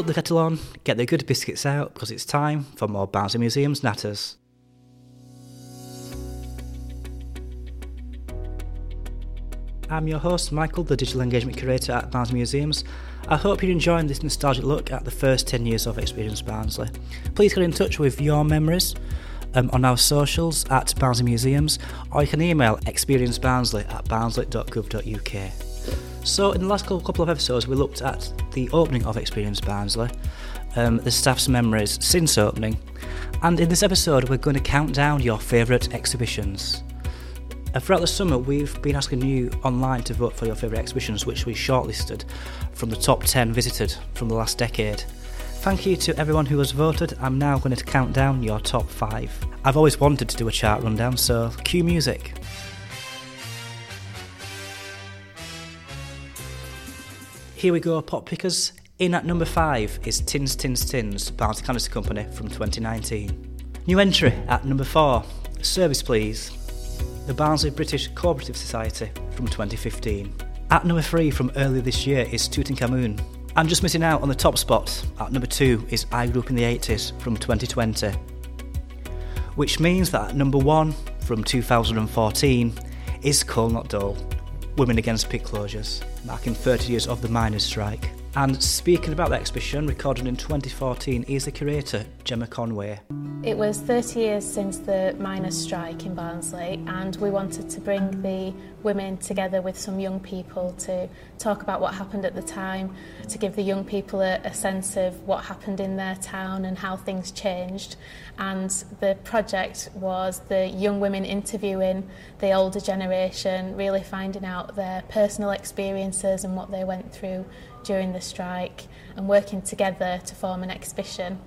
Put the kettle on, get the good biscuits out, because it's time for more Barnsley Museum's Natters. I'm your host, Michael, the Digital Engagement Curator at Barnsley Museums. I hope you're enjoying this nostalgic look at the first 10 years of Experience Barnsley. Please get in touch with your memories um, on our socials at Barnsley Museums, or you can email experiencebarnsley at barnsley.gov.uk. So, in the last couple of episodes, we looked at the opening of Experience Barnsley, um, the staff's memories since opening, and in this episode, we're going to count down your favourite exhibitions. Uh, throughout the summer, we've been asking you online to vote for your favourite exhibitions, which we shortlisted from the top 10 visited from the last decade. Thank you to everyone who has voted. I'm now going to count down your top five. I've always wanted to do a chart rundown, so cue music. Here we go, pop pickers. In at number five is Tins Tins Tins, Barnsley Canister Company from 2019. New entry at number four, Service Please, the Barnsley British Cooperative Society from 2015. At number three from earlier this year is Tutankhamun. And just missing out on the top spot, at number two is I Grew Up in the 80s from 2020. Which means that at number one from 2014 is Coal Not Dole, Women Against Pit Closures, marking 30 years of the miners' strike. And speaking about the exhibition, recorded in 2014, is the curator, Gemma Conway. It was 30 years since the miners' strike in Barnsley, and we wanted to bring the women together with some young people to talk about what happened at the time, to give the young people a, a sense of what happened in their town and how things changed. And the project was the young women interviewing the older generation, really finding out their personal experiences and what they went through during the strike and working together to form an exhibition.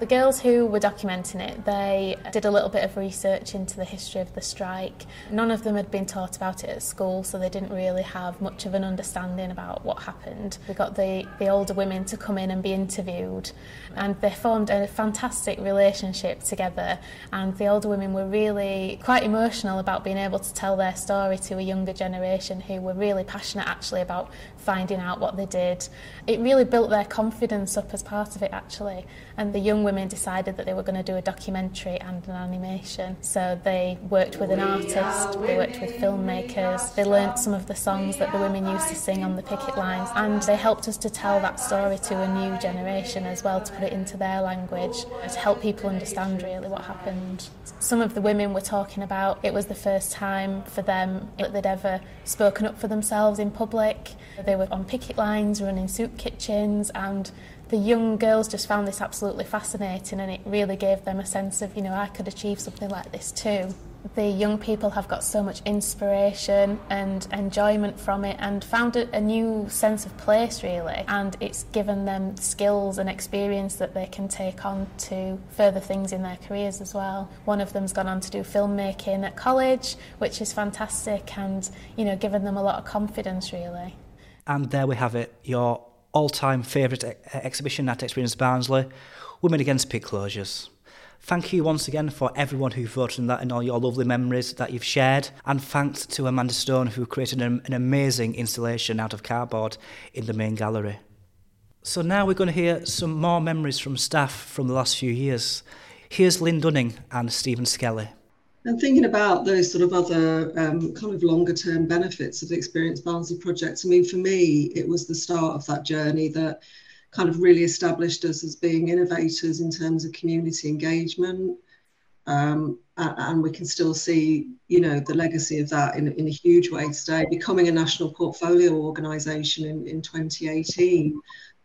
The girls who were documenting it, they did a little bit of research into the history of the strike. None of them had been taught about it at school, so they didn't really have much of an understanding about what happened. We got the, the older women to come in and be interviewed, and they formed a fantastic relationship together. And the older women were really quite emotional about being able to tell their story to a younger generation who were really passionate actually about finding out what they did. It really built their confidence up as part of it, actually. And the young women decided that they were going to do a documentary and an animation. So they worked with an artist, they worked with filmmakers, they learnt some of the songs that the women used to sing on the picket lines, and they helped us to tell that story to a new generation as well, to put it into their language, to help people understand really what happened. Some of the women were talking about it was the first time for them that they'd ever spoken up for themselves in public. They were on picket lines, running soup kitchens, and the young girls just found this absolutely fascinating and it really gave them a sense of, you know, I could achieve something like this too. The young people have got so much inspiration and enjoyment from it and found a, new sense of place really and it's given them skills and experience that they can take on to further things in their careers as well. One of them's gone on to do filmmaking at college which is fantastic and you know given them a lot of confidence really. And there we have it, your all time favourite ex- exhibition at Experience Barnsley Women Against Pit Closures. Thank you once again for everyone who voted in that and all your lovely memories that you've shared. And thanks to Amanda Stone who created an, an amazing installation out of cardboard in the main gallery. So now we're going to hear some more memories from staff from the last few years. Here's Lynn Dunning and Steven Skelley. And thinking about those sort of other um, kind of longer term benefits of the Experience Barnsley project, I mean, for me, it was the start of that journey that kind of really established us as being innovators in terms of community engagement. Um, and we can still see, you know, the legacy of that in, in a huge way today, becoming a national portfolio organisation in, in 2018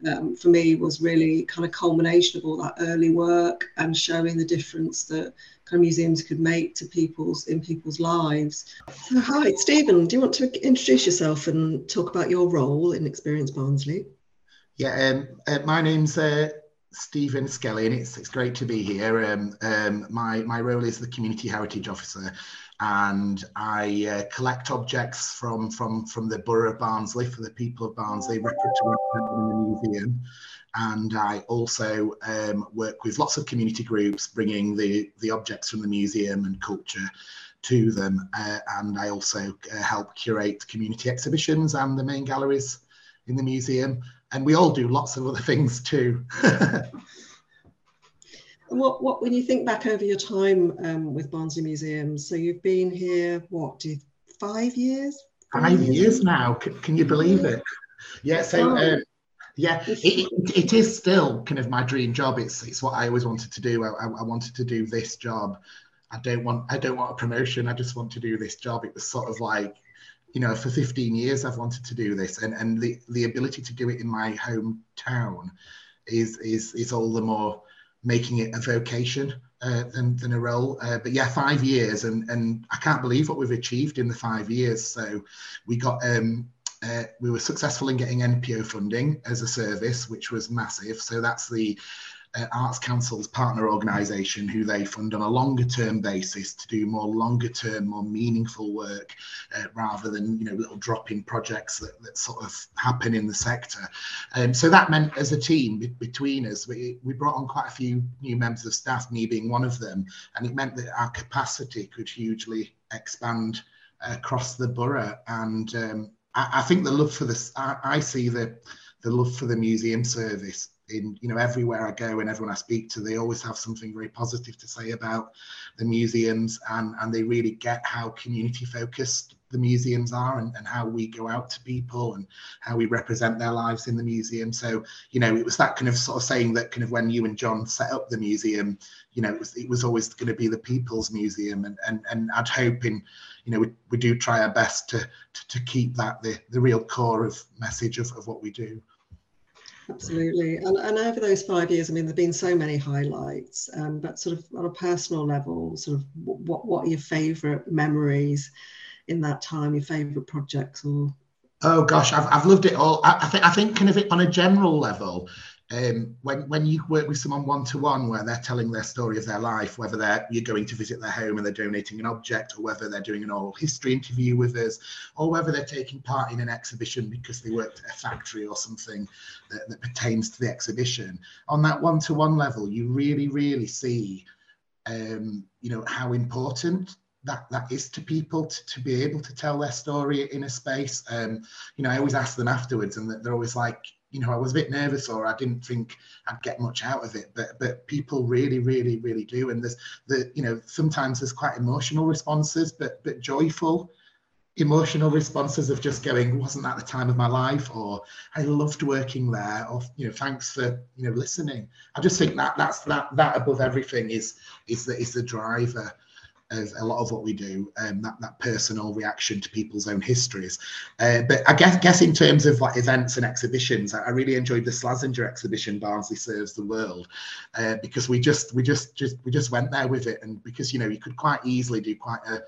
um, for me was really kind of culmination of all that early work and showing the difference that kind of museums could make to people's in people's lives. So, hi, Steven. Do you want to introduce yourself and talk about your role in Experience Barnsley? Yeah, um, uh, my name's uh, Steven Skelley, and it's it's great to be here. Um, um, my my role is the community heritage officer, and I uh, collect objects from from from the borough of Barnsley for the people of Barnsley, represent in the museum, and I also um, work with lots of community groups, bringing the the objects from the museum and culture to them, uh, and I also uh, help curate community exhibitions and the main galleries in the museum. And we all do lots of other things too. what, what, when you think back over your time um, with Barnsley Museums, so you've been here, what, do you, five years? Five years now. Can, can you believe it? Yeah. So, um, yeah, it, it, it is still kind of my dream job. It's it's what I always wanted to do. I, I, wanted to do this job. I don't want I don't want a promotion. I just want to do this job. It was sort of like, you know, for 15 years I've wanted to do this, and and the the ability to do it in my hometown is is is all the more making it a vocation uh, than, than a role. Uh, but yeah, five years, and and I can't believe what we've achieved in the five years. So we got um, uh, we were successful in getting NPO funding as a service, which was massive. So that's the uh, Arts Council's partner organisation, who they fund on a longer term basis to do more longer term, more meaningful work, uh, rather than you know little drop in projects that, that sort of happen in the sector. Um, so that meant, as a team between us, we, we brought on quite a few new members of staff, me being one of them, and it meant that our capacity could hugely expand across the borough and um, I, I, think the love for this I, I, see the the love for the museum service in you know everywhere I go and everyone I speak to, they always have something very positive to say about the museums, and and they really get how community focused the museums are and, and how we go out to people and how we represent their lives in the museum. So, you know, it was that kind of sort of saying that kind of when you and John set up the museum, you know, it was, it was always going to be the people's museum. And, and, and I'd hope in, you know, we, we do try our best to, to, to keep that the, the real core of message of, of what we do. Absolutely. And, and over those five years, I mean, there have been so many highlights, um, but sort of on a personal level, sort of what, what are your favourite memories in that time, your favourite projects or? Oh gosh, I've, I've loved it all. I, I think I think kind of on a general level, um, when when you work with someone one to one where they're telling their story of their life, whether they're you're going to visit their home and they're donating an object, or whether they're doing an oral history interview with us, or whether they're taking part in an exhibition because they worked at a factory or something that, that pertains to the exhibition. On that one to one level, you really really see, um, you know, how important that that is to people to, to be able to tell their story in a space. Um, you know, I always ask them afterwards, and they're always like, you know, I was a bit nervous or I didn't think I'd get much out of it. But but people really, really, really do. And there's the, you know, sometimes there's quite emotional responses, but but joyful emotional responses of just going, wasn't that the time of my life? Or I loved working there, or you know, thanks for you know listening. I just think that that's that that above everything is is the is the driver of a lot of what we do, um, that, that personal reaction to people's own histories. Uh, but I guess, guess in terms of like events and exhibitions, I, I really enjoyed the Slazenger exhibition, Barnsley Serves the World, uh, because we just we just just we just went there with it, and because you know you could quite easily do quite a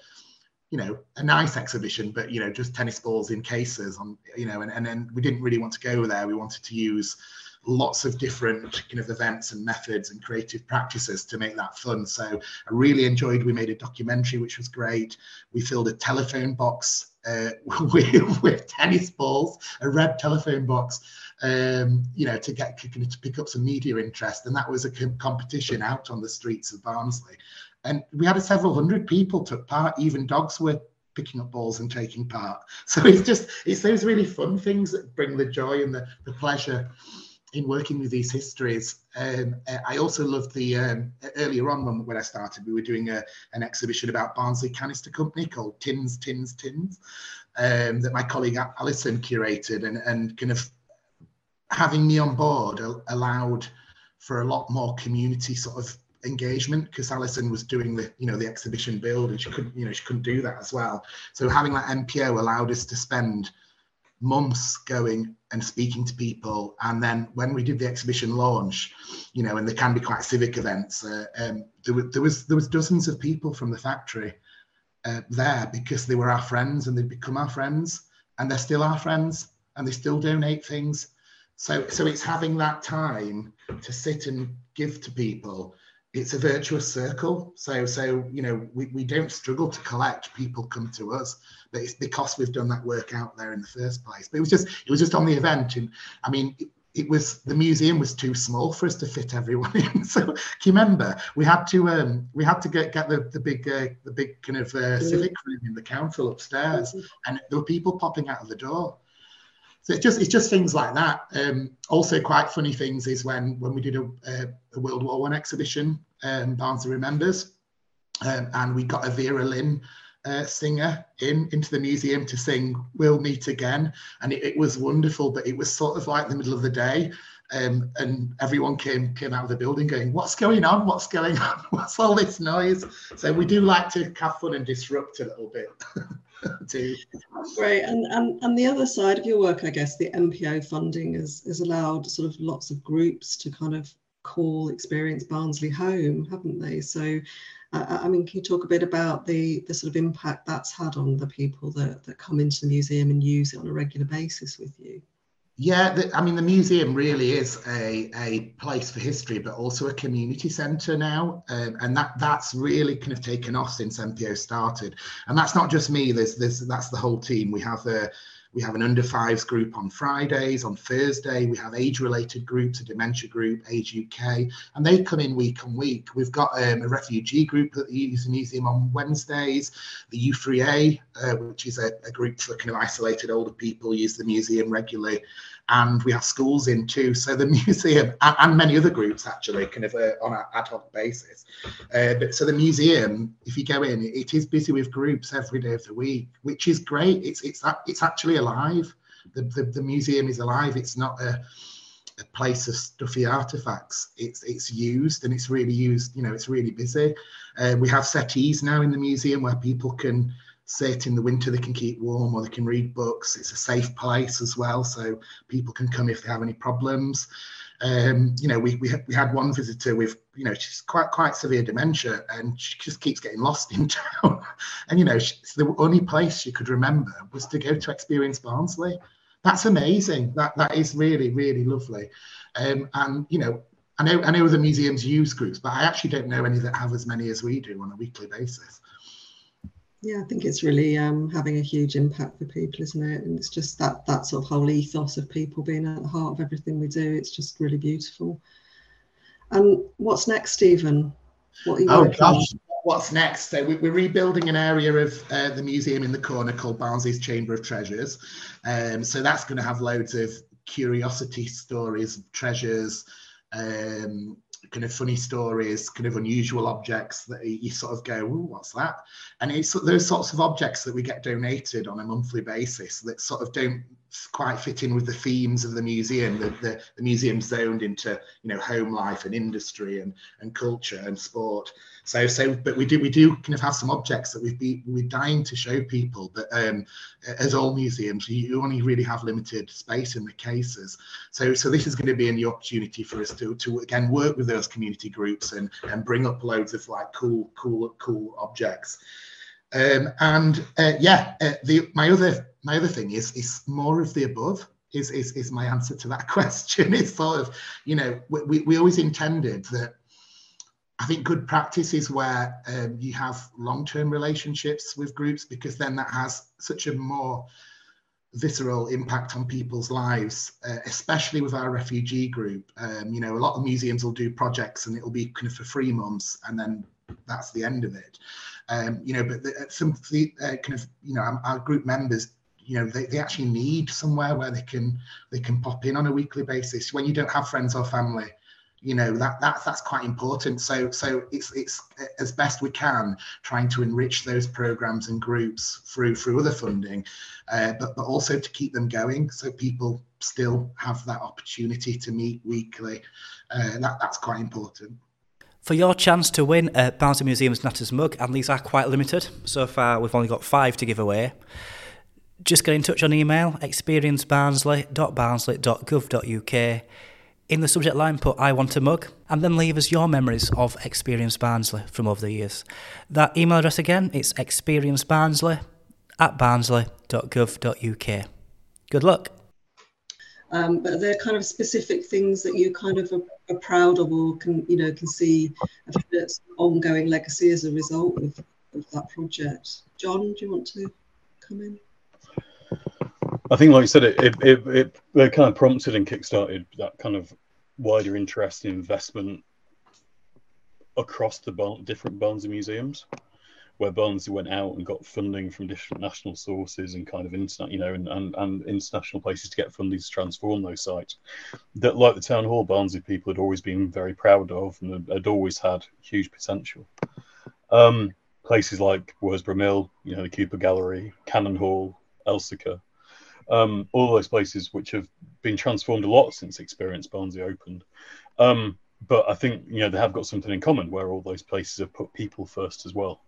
you know a nice exhibition but you know just tennis balls in cases on you know and, and then we didn't really want to go there we wanted to use lots of different kind of events and methods and creative practices to make that fun. So I really enjoyed. We made a documentary, which was great. We filled a telephone box uh, with, with, tennis balls, a red telephone box, um, you know, to get to pick up some media interest. And that was a competition out on the streets of Barnsley. And we had several hundred people took part. Even dogs were picking up balls and taking part. So it's just it's those really fun things that bring the joy and the, the pleasure in working with these histories, um, I also loved the um, earlier on when, when I started, we were doing a, an exhibition about Barnsley Canister Company called Tins, Tins, Tins, um, that my colleague Alison curated, and, and kind of having me on board allowed for a lot more community sort of engagement because Alison was doing the you know the exhibition build and she couldn't you know she couldn't do that as well. So having that NPO allowed us to spend months going and speaking to people. And then when we did the exhibition launch, you know, and there can be quite civic events, uh, um, there, there, was there was dozens of people from the factory uh, there because they were our friends and they'd become our friends, and they're still our friends, and they still donate things. So so it's having that time to sit and give to people it's a virtuous circle. So, so you know, we, we don't struggle to collect. People come to us, but it's because we've done that work out there in the first place. But it was just it was just on the event, and I mean, it, it was the museum was too small for us to fit everyone in. So, can you remember we had to um we had to get get the the big uh, the big kind of uh, civic room in the council upstairs, and there were people popping out of the door so it's just it's just things like that. Um, also, quite funny things is when when we did a, a, World War One exhibition, um, Barnsley remembers, um, and we got a Vera Lynn uh, singer in into the museum to sing "We'll Meet Again," and it, it, was wonderful. But it was sort of like the middle of the day, um, and everyone came came out of the building going, "What's going on? What's going on? What's all this noise?" So we do like to have fun and disrupt a little bit. Great, and, and and the other side of your work, I guess, the NPO funding has has allowed sort of lots of groups to kind of call Experience Barnsley home, haven't they? So, uh, I mean, can you talk a bit about the the sort of impact that's had on the people that that come into the museum and use it on a regular basis with you? Yeah, the, I mean, the museum really is a, a place for history, but also a community centre now, um, and that that's really kind of taken off since NPO started. And that's not just me. There's there's that's the whole team. We have a we have an under fives group on Fridays. On Thursday, we have age related groups, a dementia group, Age UK, and they come in week on week. We've got um, a refugee group at the Youth Museum on Wednesdays, the U3A, uh, which is a, a group for kind of isolated older people, use the museum regularly and we have schools in too. So the museum and, and many other groups actually kind of uh, on an ad hoc basis. Uh, but so the museum, if you go in, it is busy with groups every day of the week, which is great. It's it's it's actually alive. The, the, the museum is alive. It's not a, a place of stuffy artifacts. It's it's used and it's really used. You know, it's really busy. Uh, we have settees now in the museum where people can sit in the winter they can keep warm or they can read books it's a safe place as well so people can come if they have any problems um, you know we, we, we had one visitor with you know she's quite quite severe dementia and she just keeps getting lost in town. And you know she, the only place she could remember was to go to experience barnsley. That's amazing. That that is really really lovely. Um, and you know I know I know the museums use groups, but I actually don't know any that have as many as we do on a weekly basis yeah i think it's really um, having a huge impact for people isn't it? And it's just that that sort of whole ethos of people being at the heart of everything we do. It's just really beautiful. And what's next steven? What are you oh gosh on? what's next? So we're rebuilding an area of uh, the museum in the corner called barnsley's chamber of treasures. Um, so that's going to have loads of curiosity stories treasures um, kind of funny stories, kind of unusual objects that you sort of go, what's that? And it's those sorts of objects that we get donated on a monthly basis that sort of don't quite fit in with the themes of the museum. The, the, the museum's zoned into, you know, home life and industry and, and culture and sport. So, so, but we do we do kind of have some objects that we've be we're dying to show people. But um, as all museums, you only really have limited space in the cases. So, so this is going to be a new opportunity for us to to again work with those community groups and and bring up loads of like cool, cool, cool objects. Um, and uh, yeah, uh, the my other my other thing is is more of the above. Is, is, is my answer to that question. It's sort of, you know, we, we always intended that I think good practice is where um, you have long term relationships with groups because then that has such a more visceral impact on people's lives, uh, especially with our refugee group. Um, you know, a lot of museums will do projects and it'll be kind of for three months and then that's the end of it. Um, you know, but the, some the, uh, kind of, you know, our group members you know they, they actually need somewhere where they can they can pop in on a weekly basis when you don't have friends or family you know that that's that's quite important so so it's it's as best we can trying to enrich those programs and groups through through other funding uh, but but also to keep them going so people still have that opportunity to meet weekly uh, that that's quite important for your chance to win a Barnsley Museum's Natters mug, and these are quite limited. So far, we've only got five to give away. Just get in touch on email experiencebarnsley.barnsley.gov.uk in the subject line, put I want a mug, and then leave us your memories of Experience Barnsley from over the years. That email address again, it's experiencebarnsley at barnsley.gov.uk. Good luck. Um, but they're kind of specific things that you kind of are, are proud of or can, you know, can see an ongoing legacy as a result of, of that project. John, do you want to come in? I think, like you said, it it, it, it, it kind of prompted and kickstarted that kind of wider interest in investment across the different Barnsley museums, where Barnsley went out and got funding from different national sources and kind of internet, you know, and, and, and international places to get funding to transform those sites. That, like the town hall, Barnsley people had always been very proud of and had always had huge potential. Um, places like Worsbrough Mill, you know, the Cooper Gallery, Cannon Hall, Elsecar, um, all those places which have been transformed a lot since Experience Barnsley opened. Um, but I think you know they have got something in common where all those places have put people first as well.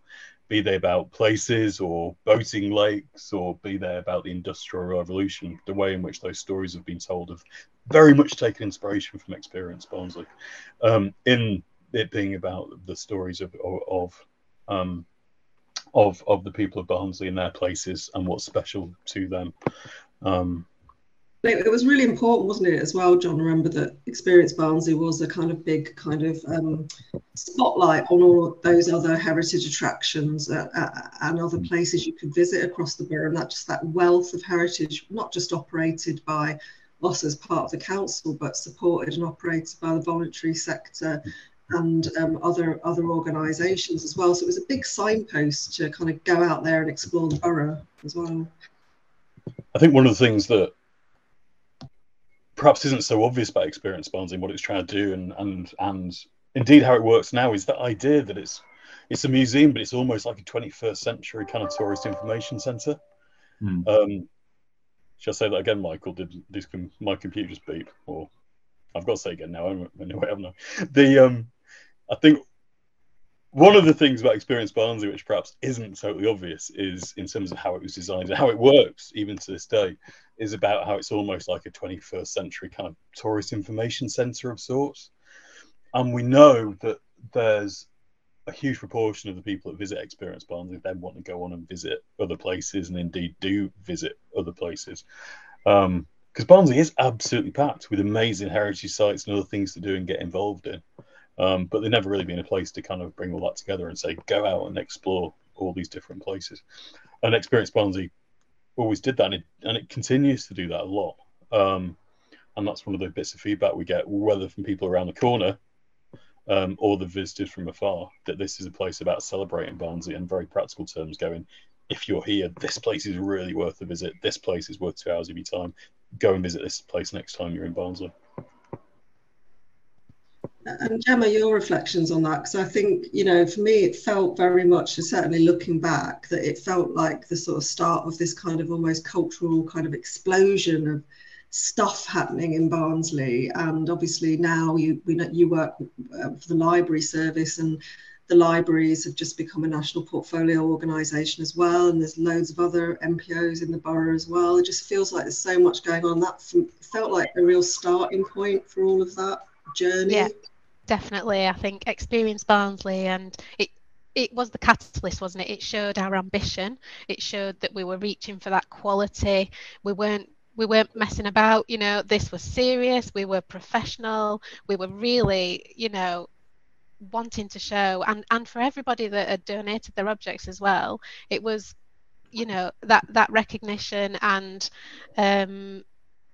Be they about places or boating lakes or be they about the industrial revolution the way in which those stories have been told have very much taken inspiration from experience barnsley. Um, in it being about the stories of of um, of, of the people of barnsley and their places and what's special to them um, it was really important, wasn't it, as well, John? Remember that Experience Barnsley was a kind of big kind of um, spotlight on all those other heritage attractions uh, uh, and other places you could visit across the borough, and that just that wealth of heritage, not just operated by us as part of the council, but supported and operated by the voluntary sector and um, other other organisations as well. So it was a big signpost to kind of go out there and explore the borough as well. I think one of the things that perhaps isn't so obvious about experience Barnsley and what it's trying to do, and and and indeed how it works now is that idea that it's it's a museum, but it's almost like a 21st century kind of tourist information centre. Mm. Um, should I say that again, Michael? Did this my computer just beep? Or I've got to say again now. Anyway, haven't I? The um, I think one of the things about Experience Barnsley, which perhaps isn't totally obvious, is in terms of how it was designed and how it works, even to this day, is about how it's almost like a 21st century kind of tourist information centre of sorts. And we know that there's a huge proportion of the people that visit Experience Barnsley then want to go on and visit other places and indeed do visit other places. Because um, Barnsley is absolutely packed with amazing heritage sites and other things to do and get involved in. Um, but they've never really been a place to kind of bring all that together and say, go out and explore all these different places. And Experience Barnsley always did that, and it, and it continues to do that a lot. Um, and that's one of the bits of feedback we get, whether from people around the corner um, or the visitors from afar, that this is a place about celebrating Barnsley in very practical terms, going, if you're here, this place is really worth a visit. This place is worth two hours of your time. Go and visit this place next time you're in Barnsley. And Gemma, your reflections on that, because I think, you know, for me, it felt very much, certainly looking back, that it felt like the sort of start of this kind of almost cultural kind of explosion of stuff happening in Barnsley. And obviously now you we know you work uh, for the library service, and the libraries have just become a national portfolio organisation as well. And there's loads of other NPOs in the borough as well. It just feels like there's so much going on. That felt like a real starting point for all of that journey. Yeah definitely. I think experience Barnsley and it it was the catalyst, wasn't it? It showed our ambition. It showed that we were reaching for that quality. We weren't we weren't messing about. You know, this was serious. We were professional. We were really, you know, wanting to show and and for everybody that had donated their objects as well. It was, you know, that that recognition and um,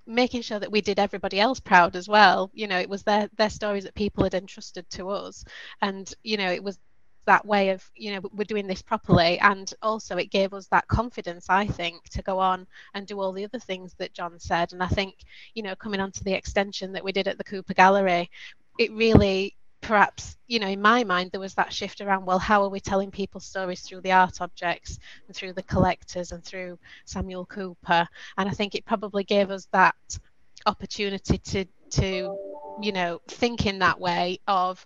making sure that we did everybody else proud as well. You know, it was their their stories that people had entrusted to us, and you know, it was that way of you know we're doing this properly. And also it gave us that confidence i think to go on and do all the other things that john said. And i think you know coming on to the extension that we did at the cooper gallery it really perhaps you know in my mind there was that shift around well how are we telling people's stories through the art objects and through the collectors and through samuel cooper? And i think it probably gave us that opportunity to to you know think in that way of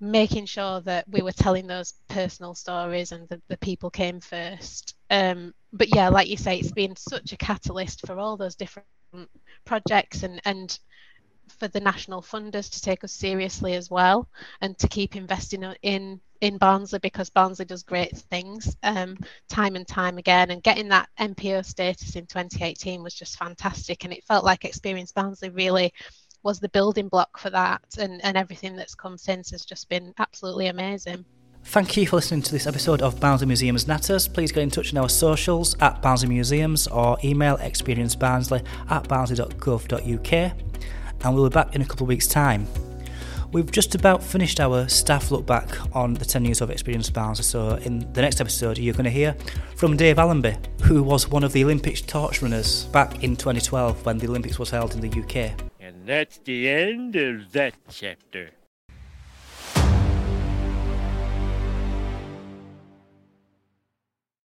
making sure that we were telling those personal stories and the, the people came first. Um, but yeah like you say it's been such a catalyst for all those different projects and and for the national funders to take us seriously as well and to keep investing in in Barnsley because Barnsley does great things um, time and time again and getting that NPO status in 2018 was just fantastic and it felt like Experience Barnsley really was the building block for that and, and everything that's come since has just been absolutely amazing. Thank you for listening to this episode of Barnsley Museums Natters. Please get in touch on our socials at Barnsley Museums or email experiencebarnsley at barnsley.gov.uk and we'll be back in a couple of weeks' time. We've just about finished our staff look back on the 10 years of Experience Barnsley, so in the next episode, you're going to hear from Dave Allenby, who was one of the Olympics torch runners back in 2012 when the Olympics was held in the UK. And that's the end of that chapter.